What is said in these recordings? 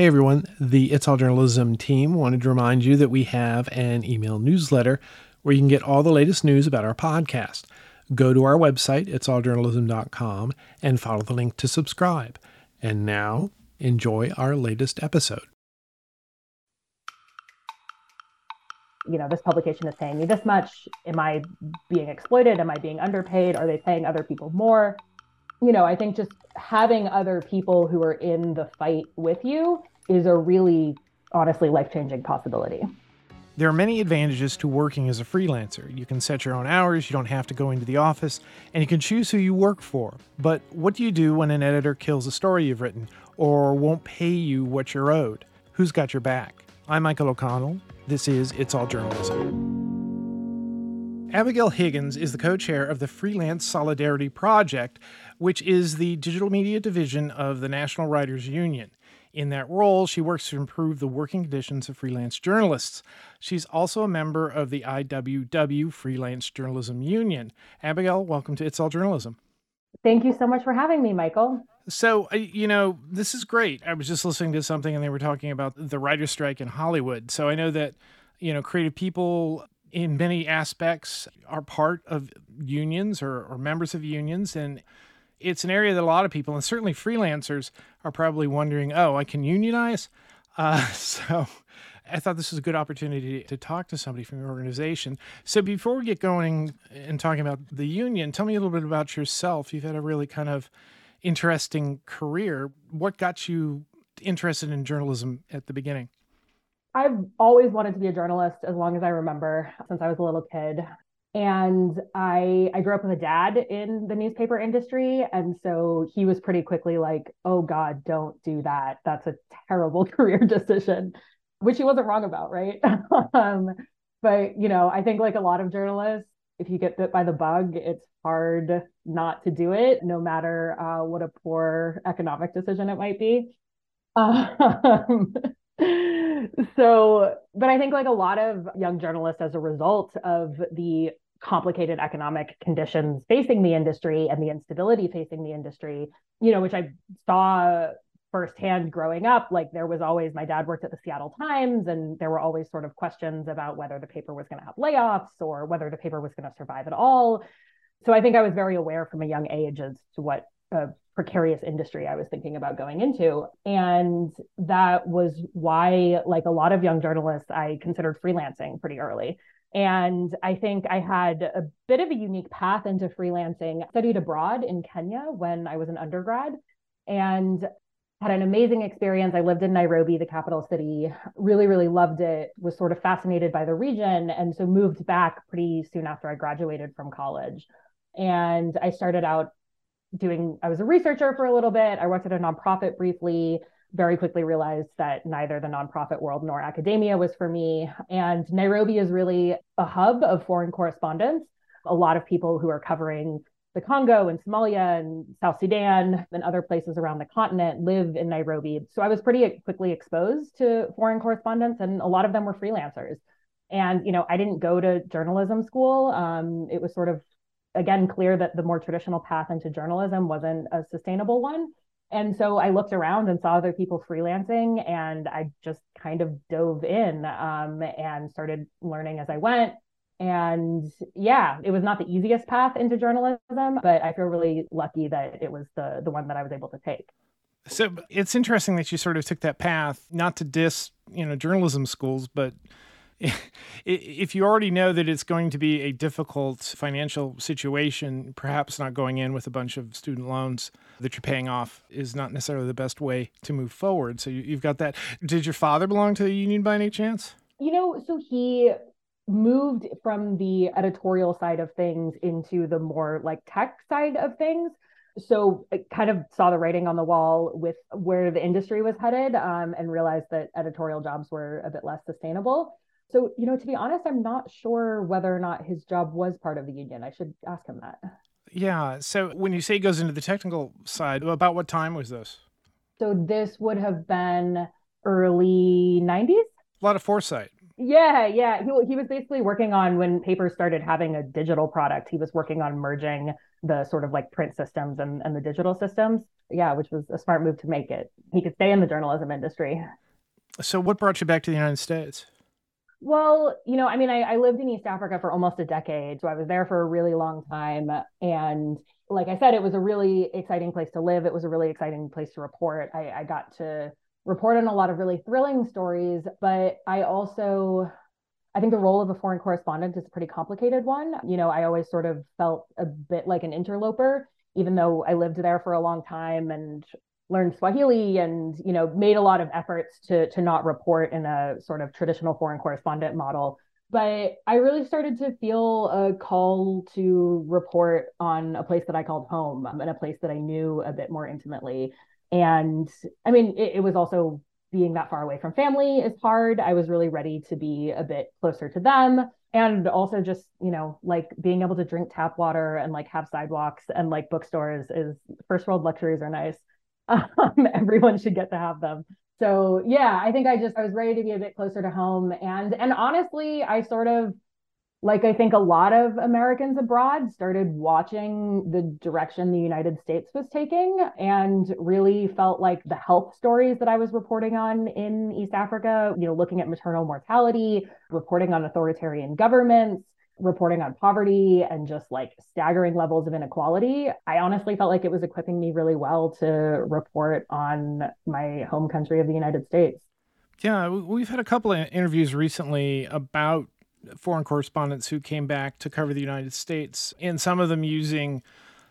Hey everyone, the It's All Journalism team wanted to remind you that we have an email newsletter where you can get all the latest news about our podcast. Go to our website, itsalljournalism.com, and follow the link to subscribe. And now, enjoy our latest episode. You know, this publication is paying me this much. Am I being exploited? Am I being underpaid? Are they paying other people more? you know, I think just having other people who are in the fight with you is a really, honestly, life changing possibility. There are many advantages to working as a freelancer. You can set your own hours, you don't have to go into the office, and you can choose who you work for. But what do you do when an editor kills a story you've written or won't pay you what you're owed? Who's got your back? I'm Michael O'Connell. This is It's All Journalism. Abigail Higgins is the co chair of the Freelance Solidarity Project, which is the digital media division of the National Writers Union. In that role, she works to improve the working conditions of freelance journalists. She's also a member of the IWW Freelance Journalism Union. Abigail, welcome to It's All Journalism. Thank you so much for having me, Michael. So, uh, you know, this is great. I was just listening to something and they were talking about the writer's strike in Hollywood. So I know that, you know, creative people in many aspects are part of unions or, or members of unions and it's an area that a lot of people and certainly freelancers are probably wondering oh i can unionize? Uh, so i thought this was a good opportunity to talk to somebody from your organization. So before we get going and talking about the union tell me a little bit about yourself. You've had a really kind of interesting career. What got you interested in journalism at the beginning? I've always wanted to be a journalist as long as I remember since I was a little kid. And I I grew up with a dad in the newspaper industry. And so he was pretty quickly like, oh God, don't do that. That's a terrible career decision, which he wasn't wrong about, right? um, but you know, I think like a lot of journalists, if you get bit by the bug, it's hard not to do it, no matter uh, what a poor economic decision it might be. Um, so, but I think like a lot of young journalists, as a result of the complicated economic conditions facing the industry and the instability facing the industry, you know, which I saw firsthand growing up, like there was always my dad worked at the Seattle Times, and there were always sort of questions about whether the paper was going to have layoffs or whether the paper was going to survive at all. So I think I was very aware from a young age as to what a precarious industry I was thinking about going into. And that was why, like a lot of young journalists, I considered freelancing pretty early. And I think I had a bit of a unique path into freelancing. I studied abroad in Kenya when I was an undergrad and had an amazing experience. I lived in Nairobi, the capital city, really, really loved it, was sort of fascinated by the region. And so moved back pretty soon after I graduated from college. And I started out doing, I was a researcher for a little bit. I worked at a nonprofit briefly, very quickly realized that neither the nonprofit world nor academia was for me. And Nairobi is really a hub of foreign correspondence. A lot of people who are covering the Congo and Somalia and South Sudan and other places around the continent live in Nairobi. So I was pretty quickly exposed to foreign correspondents, and a lot of them were freelancers. And you know, I didn't go to journalism school. Um, it was sort of again clear that the more traditional path into journalism wasn't a sustainable one. And so I looked around and saw other people freelancing, and I just kind of dove in um, and started learning as I went. And yeah, it was not the easiest path into journalism, but I feel really lucky that it was the the one that I was able to take. So it's interesting that you sort of took that path, not to diss, you know, journalism schools, but if you already know that it's going to be a difficult financial situation, perhaps not going in with a bunch of student loans that you're paying off is not necessarily the best way to move forward. So you've got that. Did your father belong to the union by any chance? You know, so he moved from the editorial side of things into the more like tech side of things so I kind of saw the writing on the wall with where the industry was headed um, and realized that editorial jobs were a bit less sustainable. So, you know, to be honest, I'm not sure whether or not his job was part of the union. I should ask him that. Yeah. So, when you say he goes into the technical side, about what time was this? So, this would have been early 90s. A lot of foresight. Yeah, yeah. He, he was basically working on when paper started having a digital product, he was working on merging the sort of like print systems and, and the digital systems. Yeah, which was a smart move to make it. He could stay in the journalism industry. So, what brought you back to the United States? Well, you know, I mean, I, I lived in East Africa for almost a decade. So I was there for a really long time. And like I said, it was a really exciting place to live. It was a really exciting place to report. I, I got to report on a lot of really thrilling stories, but I also I think the role of a foreign correspondent is a pretty complicated one. You know, I always sort of felt a bit like an interloper, even though I lived there for a long time and learned Swahili and, you know, made a lot of efforts to to not report in a sort of traditional foreign correspondent model. But I really started to feel a call to report on a place that I called home and a place that I knew a bit more intimately. And I mean, it, it was also being that far away from family is hard. I was really ready to be a bit closer to them. And also just, you know, like being able to drink tap water and like have sidewalks and like bookstores is first world luxuries are nice. Um, everyone should get to have them. So yeah, I think I just I was ready to be a bit closer to home. And and honestly, I sort of like I think a lot of Americans abroad started watching the direction the United States was taking and really felt like the health stories that I was reporting on in East Africa, you know, looking at maternal mortality, reporting on authoritarian governments, reporting on poverty and just like staggering levels of inequality, I honestly felt like it was equipping me really well to report on my home country of the United States. Yeah, we've had a couple of interviews recently about foreign correspondents who came back to cover the United States, and some of them using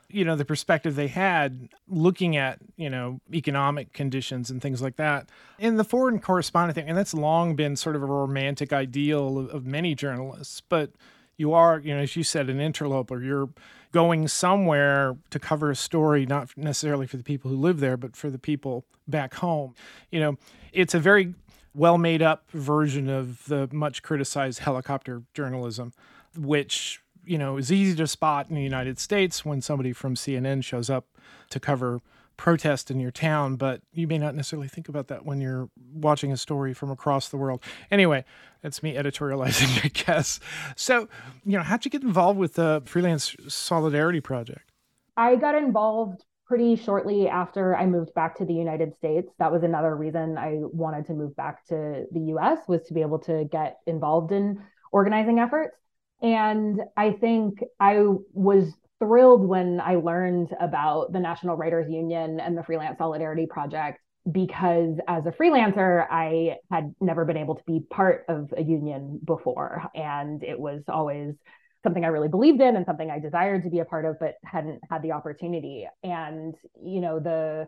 you know the perspective they had looking at you know economic conditions and things like that in the foreign correspondent thing and that's long been sort of a romantic ideal of, of many journalists but you are, you know, as you said, an interloper. You're going somewhere to cover a story, not necessarily for the people who live there, but for the people back home. You know, it's a very well made up version of the much criticized helicopter journalism, which, you know, is easy to spot in the United States when somebody from CNN shows up to cover protest in your town, but you may not necessarily think about that when you're watching a story from across the world. Anyway, that's me editorializing, I guess. So, you know, how'd you get involved with the Freelance Solidarity Project? I got involved pretty shortly after I moved back to the United States. That was another reason I wanted to move back to the US was to be able to get involved in organizing efforts. And I think I was thrilled when I learned about the National Writers Union and the Freelance Solidarity Project because as a freelancer, I had never been able to be part of a union before. And it was always something I really believed in and something I desired to be a part of, but hadn't had the opportunity. And, you know, the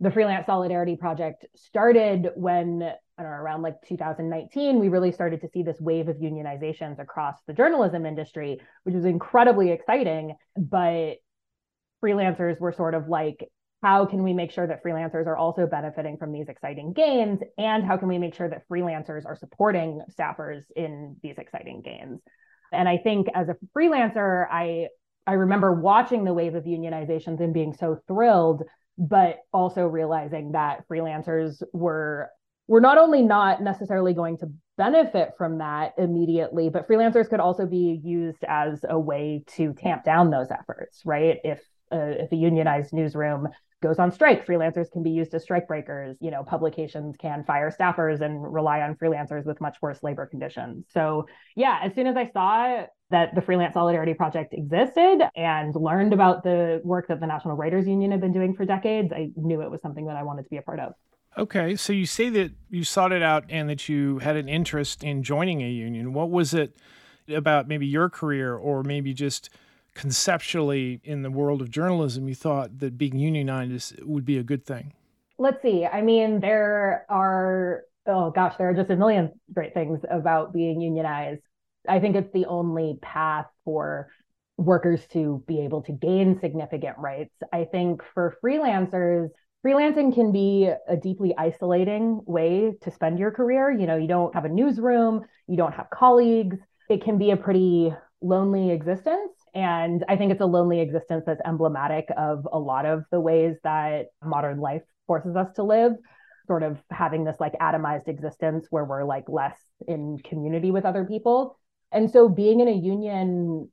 the freelance solidarity project started when I don't know, around like 2019, we really started to see this wave of unionizations across the journalism industry, which was incredibly exciting. But freelancers were sort of like, how can we make sure that freelancers are also benefiting from these exciting gains? And how can we make sure that freelancers are supporting staffers in these exciting gains? And I think as a freelancer, I I remember watching the wave of unionizations and being so thrilled but also realizing that freelancers were were not only not necessarily going to benefit from that immediately, but freelancers could also be used as a way to tamp down those efforts, right? If uh, if a unionized newsroom goes on strike, freelancers can be used as strike breakers. You know, publications can fire staffers and rely on freelancers with much worse labor conditions. So, yeah, as soon as I saw that the Freelance Solidarity Project existed and learned about the work that the National Writers Union had been doing for decades, I knew it was something that I wanted to be a part of. Okay, so you say that you sought it out and that you had an interest in joining a union. What was it about maybe your career or maybe just conceptually in the world of journalism you thought that being unionized would be a good thing? Let's see. I mean, there are oh gosh, there are just a million great things about being unionized. I think it's the only path for workers to be able to gain significant rights. I think for freelancers, freelancing can be a deeply isolating way to spend your career. You know, you don't have a newsroom, you don't have colleagues. It can be a pretty lonely existence. And I think it's a lonely existence that's emblematic of a lot of the ways that modern life forces us to live. sort of having this like atomized existence where we're like less in community with other people. And so being in a union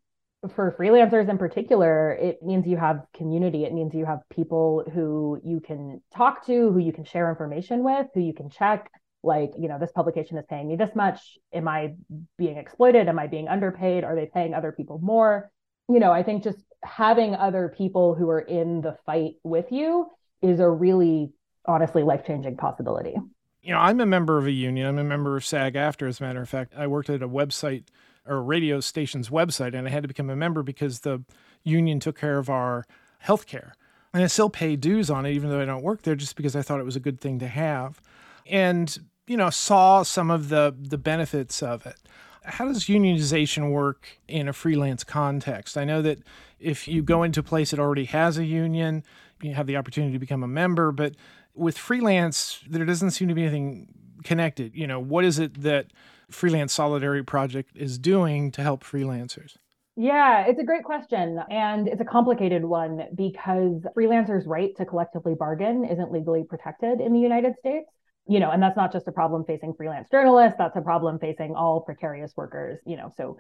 for freelancers in particular, it means you have community. It means you have people who you can talk to, who you can share information with, who you can check. Like, you know, this publication is paying me this much. Am I being exploited? Am I being underpaid? Are they paying other people more? You know, I think just having other people who are in the fight with you is a really, honestly, life changing possibility. You know, I'm a member of a union. I'm a member of SAG-AFTRA, as a matter of fact. I worked at a website or radio station's website, and I had to become a member because the union took care of our health care. And I still pay dues on it, even though I don't work there, just because I thought it was a good thing to have. And, you know, saw some of the, the benefits of it. How does unionization work in a freelance context? I know that if you go into a place that already has a union, you have the opportunity to become a member, but with freelance, there doesn't seem to be anything connected. You know, what is it that Freelance Solidarity Project is doing to help freelancers? Yeah, it's a great question. And it's a complicated one because freelancers' right to collectively bargain isn't legally protected in the United States. You know, and that's not just a problem facing freelance journalists, that's a problem facing all precarious workers, you know. So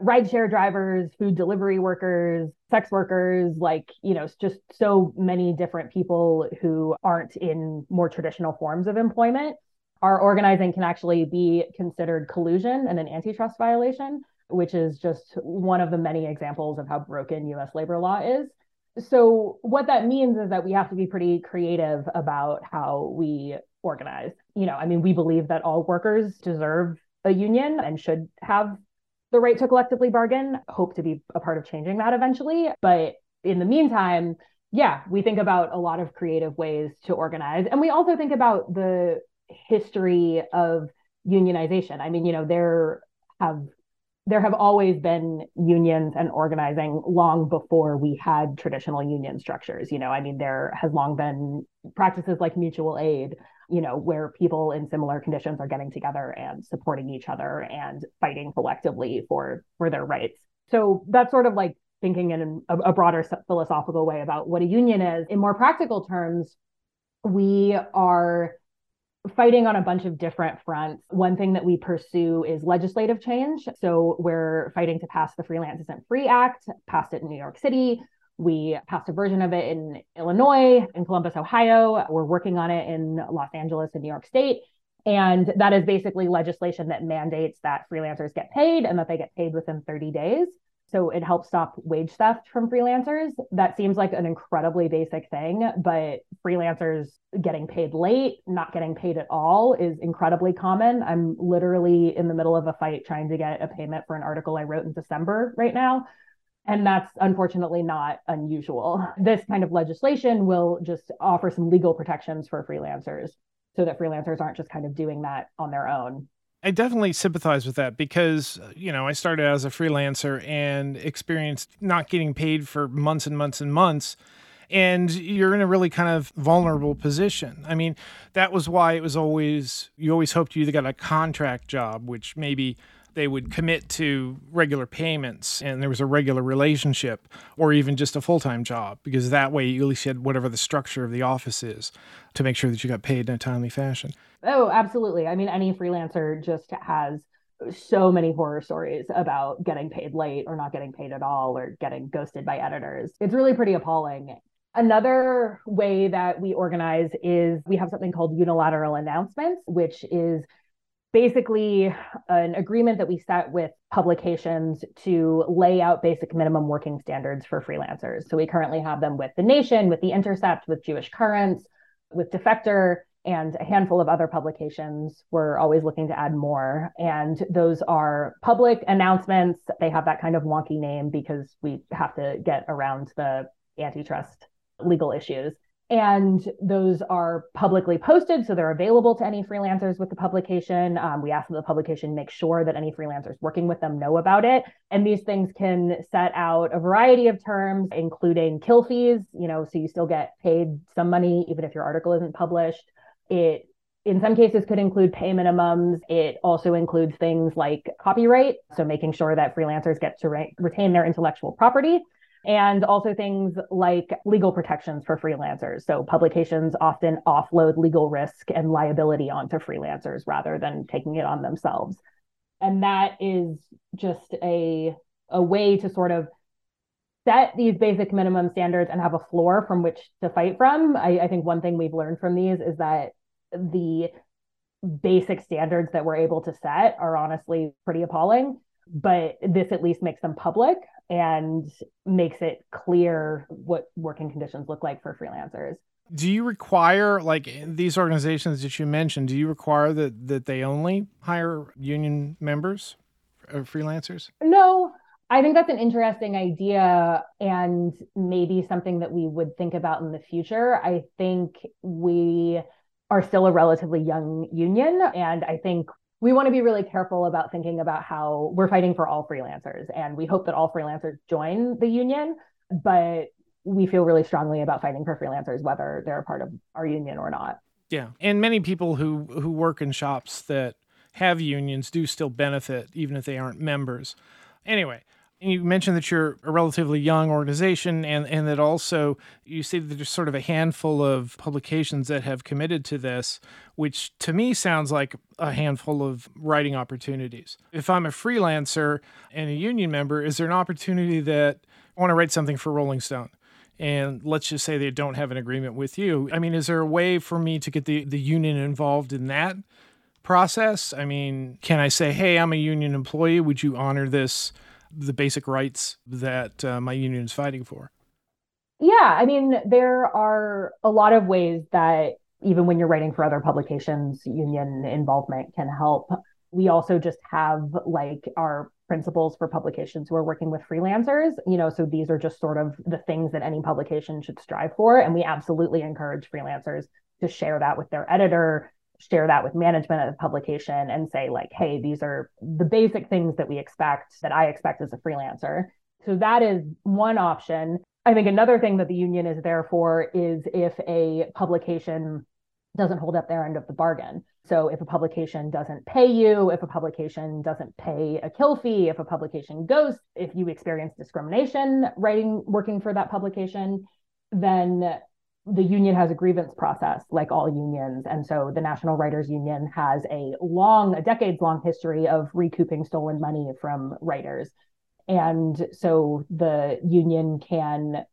rideshare drivers, food delivery workers, sex workers, like, you know, just so many different people who aren't in more traditional forms of employment our organizing can actually be considered collusion and an antitrust violation, which is just one of the many examples of how broken US labor law is. So, what that means is that we have to be pretty creative about how we organize. You know, I mean, we believe that all workers deserve a union and should have the right to collectively bargain, hope to be a part of changing that eventually. But in the meantime, yeah, we think about a lot of creative ways to organize. And we also think about the history of unionization. I mean, you know, there have there have always been unions and organizing long before we had traditional union structures. You know, I mean, there has long been practices like mutual aid, you know, where people in similar conditions are getting together and supporting each other and fighting collectively for for their rights. So that's sort of like thinking in a, a broader philosophical way about what a union is. In more practical terms, we are fighting on a bunch of different fronts. One thing that we pursue is legislative change. So we're fighting to pass the Freelance Isn't Free Act, passed it in New York City. We passed a version of it in Illinois, in Columbus, Ohio. We're working on it in Los Angeles and New York State. And that is basically legislation that mandates that freelancers get paid and that they get paid within 30 days. So it helps stop wage theft from freelancers. That seems like an incredibly basic thing, but freelancers getting paid late, not getting paid at all is incredibly common. I'm literally in the middle of a fight trying to get a payment for an article I wrote in December right now. And that's unfortunately not unusual. This kind of legislation will just offer some legal protections for freelancers so that freelancers aren't just kind of doing that on their own. I definitely sympathize with that because, uh, you know, I started out as a freelancer and experienced not getting paid for months and months and months. And you're in a really kind of vulnerable position. I mean, that was why it was always, you always hoped you either got a contract job, which maybe they would commit to regular payments and there was a regular relationship or even just a full-time job because that way you at least had whatever the structure of the office is to make sure that you got paid in a timely fashion. Oh absolutely. I mean any freelancer just has so many horror stories about getting paid late or not getting paid at all or getting ghosted by editors. It's really pretty appalling. Another way that we organize is we have something called unilateral announcements, which is basically an agreement that we set with publications to lay out basic minimum working standards for freelancers. So we currently have them with The Nation, with The Intercept, with Jewish Currents, with Defector, and a handful of other publications. We're always looking to add more. And those are public announcements. They have that kind of wonky name because we have to get around the antitrust legal issues and those are publicly posted so they're available to any freelancers with the publication. Um, we ask that the publication make sure that any freelancers working with them know about it. And these things can set out a variety of terms including kill fees you know so you still get paid some money even if your article isn't published. It in some cases could include pay minimums. It also includes things like copyright so making sure that freelancers get to re- retain their intellectual property and also things like legal protections for freelancers. So publications often offload legal risk and liability onto freelancers rather than taking it on themselves. And that is just a a way to sort of set these basic minimum standards and have a floor from which to fight from. I, I think one thing we've learned from these is that the basic standards that we're able to set are honestly pretty appalling but this at least makes them public and makes it clear what working conditions look like for freelancers. Do you require like these organizations that you mentioned, do you require that that they only hire union members or uh, freelancers? No. I think that's an interesting idea and maybe something that we would think about in the future. I think we are still a relatively young union and I think we want to be really careful about thinking about how we're fighting for all freelancers and we hope that all freelancers join the union but we feel really strongly about fighting for freelancers whether they're a part of our union or not. Yeah and many people who who work in shops that have unions do still benefit even if they aren't members. Anyway you mentioned that you're a relatively young organization and, and that also you see that there's sort of a handful of publications that have committed to this, which to me sounds like a handful of writing opportunities. If I'm a freelancer and a union member, is there an opportunity that I want to write something for Rolling Stone? And let's just say they don't have an agreement with you. I mean, is there a way for me to get the, the union involved in that process? I mean, can I say, hey, I'm a union employee. Would you honor this? The basic rights that uh, my union is fighting for? Yeah, I mean, there are a lot of ways that even when you're writing for other publications, union involvement can help. We also just have like our principles for publications who are working with freelancers. You know, so these are just sort of the things that any publication should strive for. And we absolutely encourage freelancers to share that with their editor, share that with management of the publication and say like hey these are the basic things that we expect that i expect as a freelancer. So that is one option. I think another thing that the union is there for is if a publication doesn't hold up their end of the bargain. So if a publication doesn't pay you if a publication doesn't pay a kill fee if a publication goes if you experience discrimination writing working for that publication then the union has a grievance process like all unions. And so the national writers union has a long a decades long history of recouping stolen money from writers. And so the union can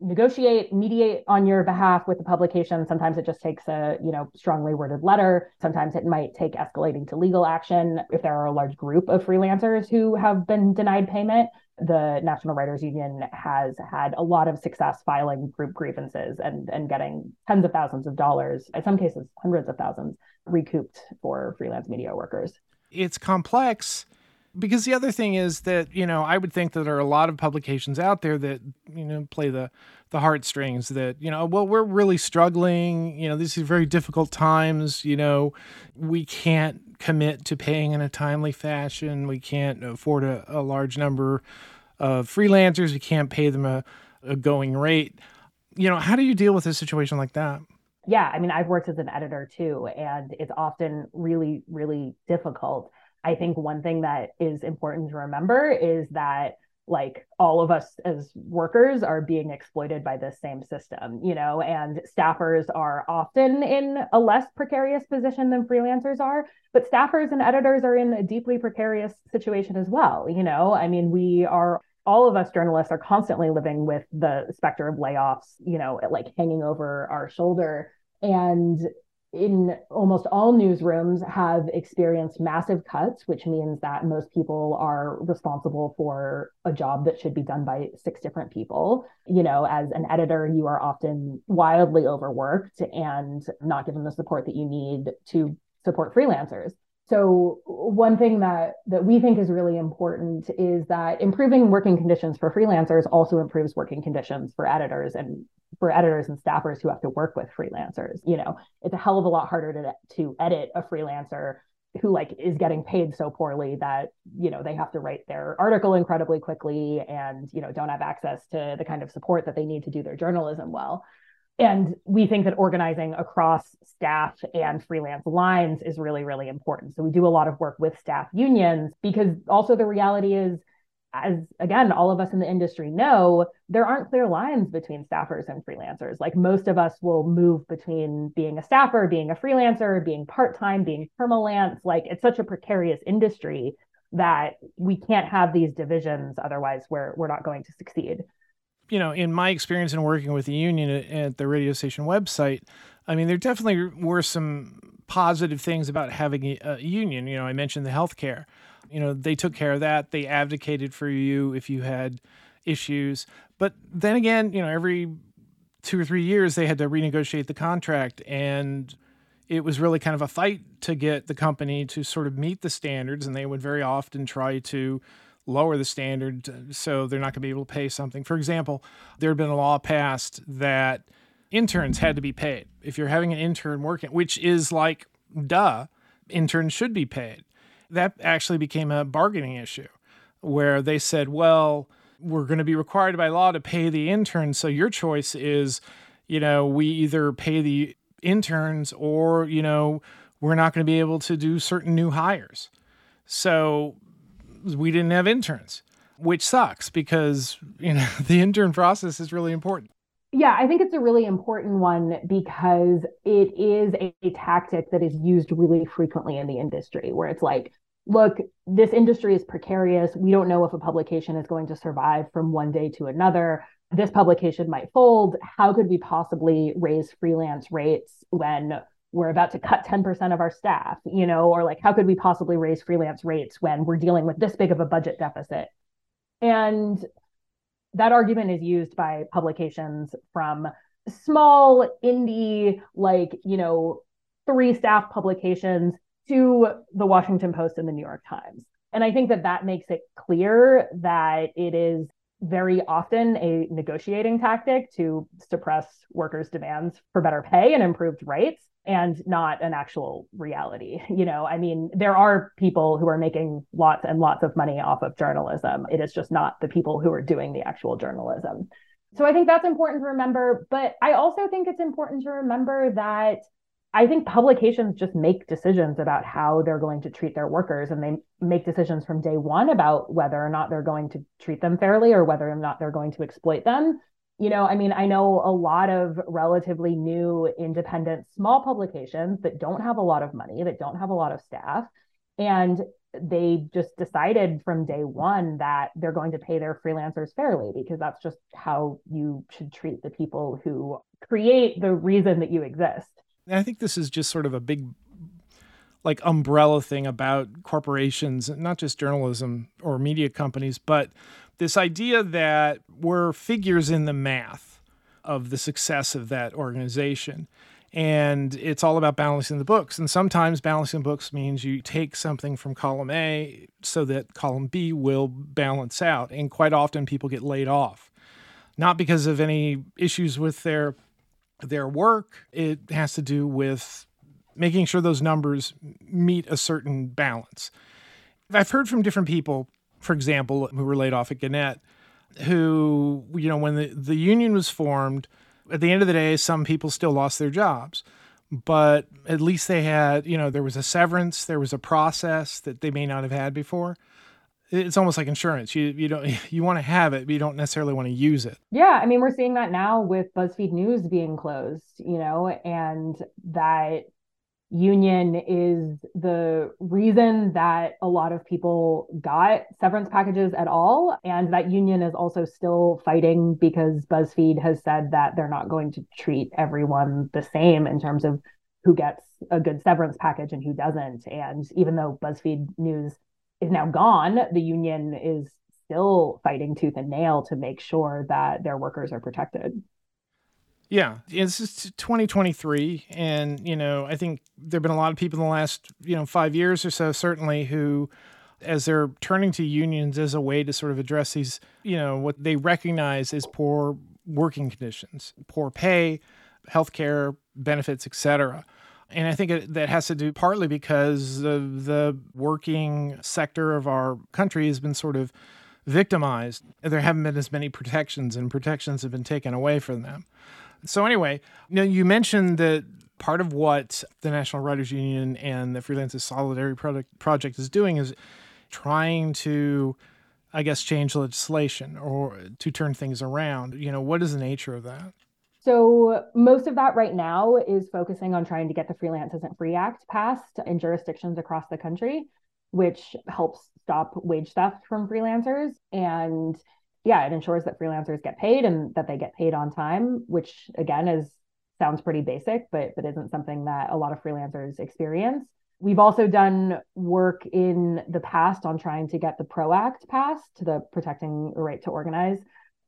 negotiate mediate on your behalf with the publication. Sometimes it just takes a you know strongly worded letter. Sometimes it might take escalating to legal action if there are a large group of freelancers who have been denied payment the national writers union has had a lot of success filing group grievances and and getting tens of thousands of dollars in some cases hundreds of thousands recouped for freelance media workers. It's complex because the other thing is that you know i would think that there are a lot of publications out there that you know play the the heartstrings that you know well we're really struggling. You know these are very difficult times. You know we can't commit to paying in a timely fashion. We can't afford a, a large number of freelancers. We can't pay them a, a going rate. You know how do you deal with a situation like that? Yeah i mean i've worked as an editor too and it's often really really difficult I think one thing that is important to remember is that like all of us as workers are being exploited by this same system, you know, and staffers are often in a less precarious position than freelancers are, but staffers and editors are in a deeply precarious situation as well, you know. I mean, we are all of us journalists are constantly living with the specter of layoffs, you know, like hanging over our shoulder and in almost all newsrooms have experienced massive cuts, which means that most people are responsible for a job that should be done by six different people. You know, as an editor, you are often wildly overworked and not given the support that you need to support freelancers. So one thing that that we think is really important is that improving working conditions for freelancers also improves working conditions for editors and for editors and staffers who have to work with freelancers. You know, it's a hell of a lot harder to to edit a freelancer who like is getting paid so poorly that you know they have to write their article incredibly quickly and you know don't have access to the kind of support that they need to do their journalism well and we think that organizing across staff and freelance lines is really really important so we do a lot of work with staff unions because also the reality is as again, all of us in the industry know, there aren't clear lines between staffers and freelancers. Like most of us will move between being a staffer, being a freelancer, being part time, being permalance. Like it's such a precarious industry that we can't have these divisions. Otherwise, we're, we're not going to succeed. You know, in my experience in working with the union at the radio station website, I mean, there definitely were some positive things about having a, union. You know, I mentioned the healthcare you know, they took care of that. They advocated for you if you had issues. But then again, you know, every two or three years they had to renegotiate the contract and it was really kind of a fight to get the company to sort of meet the standards and they would very often try to lower the standard uh, so they're not going to be able to pay something. For example, there had been a law passed that interns had to be paid. If you're having an intern working, which is like duh, interns should be paid that actually became a bargaining issue where they said, well, we're going to be required by law to pay the interns. So your choice is, you know, we either pay the interns or, you know, we're not going to be able to do certain new hires. So we didn't have interns, which sucks because, you know, the intern process is really important. Yeah, I think it's a really important one because it is a, a, tactic that is used really frequently in the industry where it's like, look, this industry is precarious. We don't know if a publication is going to survive from one day to another. This publication might fold. How could we possibly raise freelance rates when we're about to cut 10% of our staff, you know, or like how could we possibly raise freelance rates when we're dealing with this big of a budget deficit? And that argument is used by publications from small indie like, you know, three staff publications to the Washington Post and the New York Times. And I think that that makes it clear that it is very often a negotiating tactic to suppress workers' demands for better pay and improved rights and not an actual reality. You know, I mean, there are people who are making lots and lots of money off of journalism. It is just not the people who are doing the actual journalism. So I think that's important to remember. But I also think it's important to remember that I think publications just make decisions about how they're going to treat their workers and they make decisions from day one about whether or not they're going to treat them fairly or whether or not they're going to exploit them. You know, I mean, I know a lot of relatively new independent small publications that don't have a lot of money, that don't have a lot of staff. And they just decided from day one that they're going to pay their freelancers fairly because that's just how you should treat the people who create the reason that you exist. I think this is just sort of a big like umbrella thing about corporations, not just journalism or media companies, but this idea that we're figures in the math of the success of that organization. And it's all about balancing the books. And sometimes balancing books means you take something from column A so that column B will balance out. And quite often people get laid off, not because of any issues with their their work. It has to do with making sure those numbers meet a certain balance. I've heard from different people, for example, who were laid off at Gannett, who, you know, when the, the union was formed, at the end of the day, some people still lost their jobs. But at least they had, you know, there was a severance, there was a process that they may not have had before it's almost like insurance. You you don't you want to have it, but you don't necessarily want to use it. Yeah, I mean, we're seeing that now with BuzzFeed News being closed, you know, and that union is the reason that a lot of people got severance packages at all and that union is also still fighting because BuzzFeed has said that they're not going to treat everyone the same in terms of who gets a good severance package and who doesn't and even though BuzzFeed News is now gone, the union is still fighting tooth and nail to make sure that their workers are protected. Yeah, it's 2023, and you know, I think there've been a lot of people in the last you know five years or so, certainly, who, as they're turning to unions as a way to sort of address these, you know, what they recognize as poor working conditions, poor pay, healthcare benefits, etc. And I think it, that has to do partly because the, working sector of our country has been sort of victimized. There haven't been as many protections, and protections have been taken away from them. So, anyway, you, know, you mentioned that part of what the National Writers Union and the Freelancers Solidarity Project is doing is trying to I guess, change legislation or to turn things around? You know, what is the nature of that? So, most of that right now is focusing on trying to get the Freelance Isn't Free Act passed in jurisdictions across the country, which helps stop wage theft from freelancers. And yeah, it ensures that freelancers get paid and that they get paid on time, which again is sounds pretty basic, but but isn't something that a lot of freelancers experience. We've also done work in the past on trying to get the PRO Act passed, the protecting the right to organize.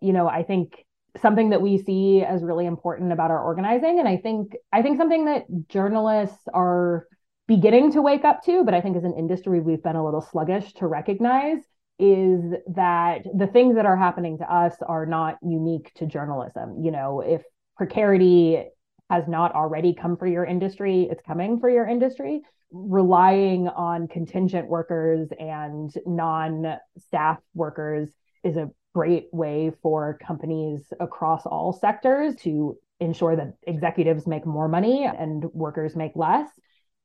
You know, I think something that we see as really important about our organizing and I think I think something that journalists are beginning to wake up to, but I think as an industry we've been a little sluggish to recognize is that the things that are happening to us are not unique to journalism. You know, if precarity has not already come for your industry, it's coming for your industry. Relying on contingent workers and non staff workers is a great way for companies across all sectors to ensure that executives make more money and workers make less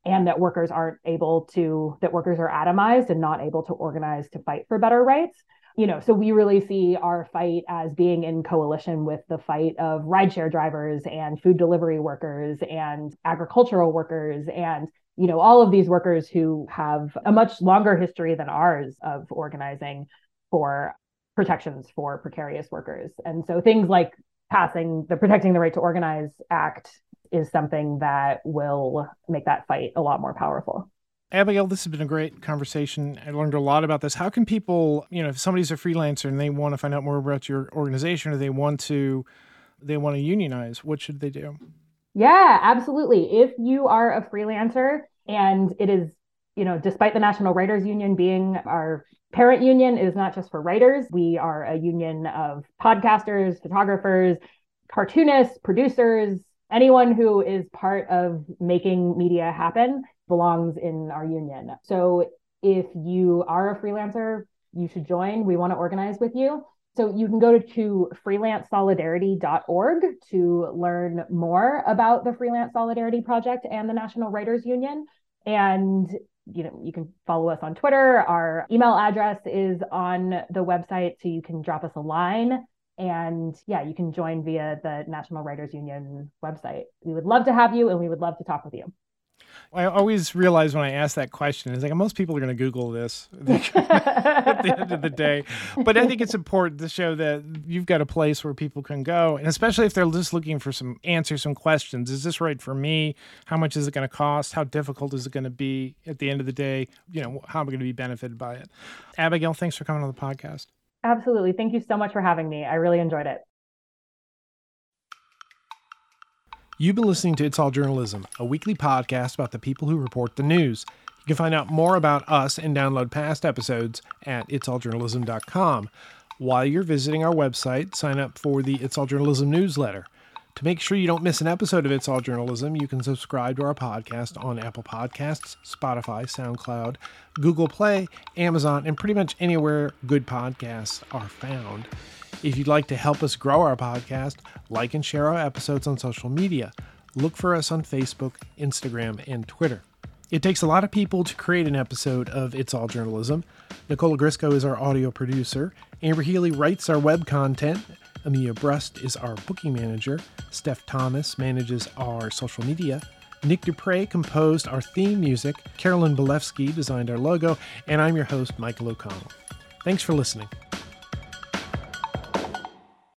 and that workers aren't able to that workers are atomized and not able to organize to fight for better rights. You know, so we really see our fight as being in coalition with the fight of rideshare drivers and food delivery workers and agricultural workers and you know all of these workers who have a much longer history than ours of organizing for protections for precarious workers. And so things like passing the Protecting the Right to Organize Act is something that will make that fight a lot more powerful. Abigail, this has been a great conversation. I learned a lot about this. How can people, you know, if somebody's a freelancer and they want to find out more about your organization or they want to they want to unionize, what should they do? Yeah, absolutely. If you are a freelancer and it is, you know, despite the National Writers Union being our parent union, is not just for writers. We are a union of podcasters, photographers, cartoonists, producers, anyone who is part of making media happen belongs in our union. So if you are a freelancer, you should join. We want to organize with you. So you can go to freelancesolidarity.org to learn more about the Freelance Solidarity Project and the National Writers Union. And you know, you can follow us on Twitter. Our email address is on the website, so you can drop us a line. And yeah, you can join via the National Writers Union website. We would love to have you and we would love to talk with you. I always realize when I ask that question, it's like most people are going to Google this at the end of the day. But I think it's important to show that you've got a place where people can go, and especially if they're just looking for some answers, some questions. Is this right for me? How much is it going to cost? How difficult is it going to be at the end of the day? You know, how am I going to be benefited by it? Abigail, thanks for coming on the podcast. Absolutely. Thank you so much for having me. I really enjoyed it. You've been listening to It's All Journalism, a weekly podcast about the people who report the news. You can find out more about us and download past episodes at itsalljournalism.com. While you're visiting our website, sign up for the It's All Journalism newsletter. To make sure you don't miss an episode of It's All Journalism, you can subscribe to our podcast on Apple Podcasts, Spotify, SoundCloud, Google Play, Amazon, and pretty much anywhere good podcasts are found. If you'd like to help us grow our podcast, like and share our episodes on social media. Look for us on Facebook, Instagram, and Twitter. It takes a lot of people to create an episode of It's All Journalism. Nicola Grisco is our audio producer. Amber Healy writes our web content. Amelia Brust is our booking manager. Steph Thomas manages our social media. Nick Dupre composed our theme music. Carolyn Belevsky designed our logo. And I'm your host, Michael O'Connell. Thanks for listening.